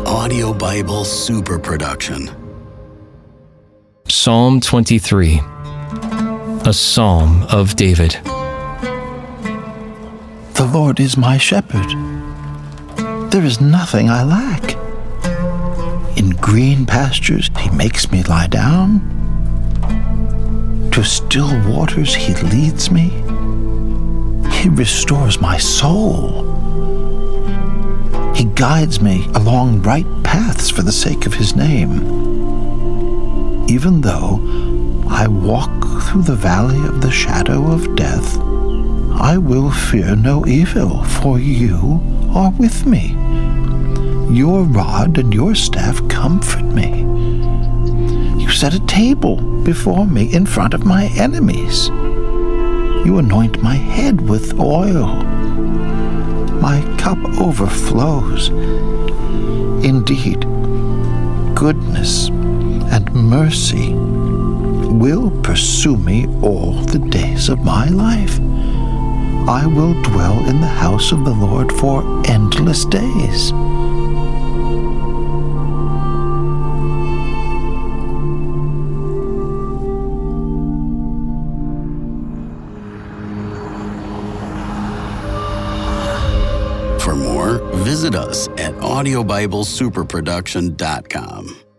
audio Bible super production. Psalm 23, a psalm of David. The Lord is my shepherd. There is nothing I lack. In green pastures, he makes me lie down. To still waters, he leads me. He restores my soul. He guides me along right paths for the sake of his name. Even though I walk through the valley of the shadow of death, I will fear no evil, for you are with me. Your rod and your staff comfort me. You set a table before me in front of my enemies. You anoint my head with oil. Cup overflows. Indeed, goodness and mercy will pursue me all the days of my life. I will dwell in the house of the Lord for endless days. Visit us at audiobiblesuperproduction.com.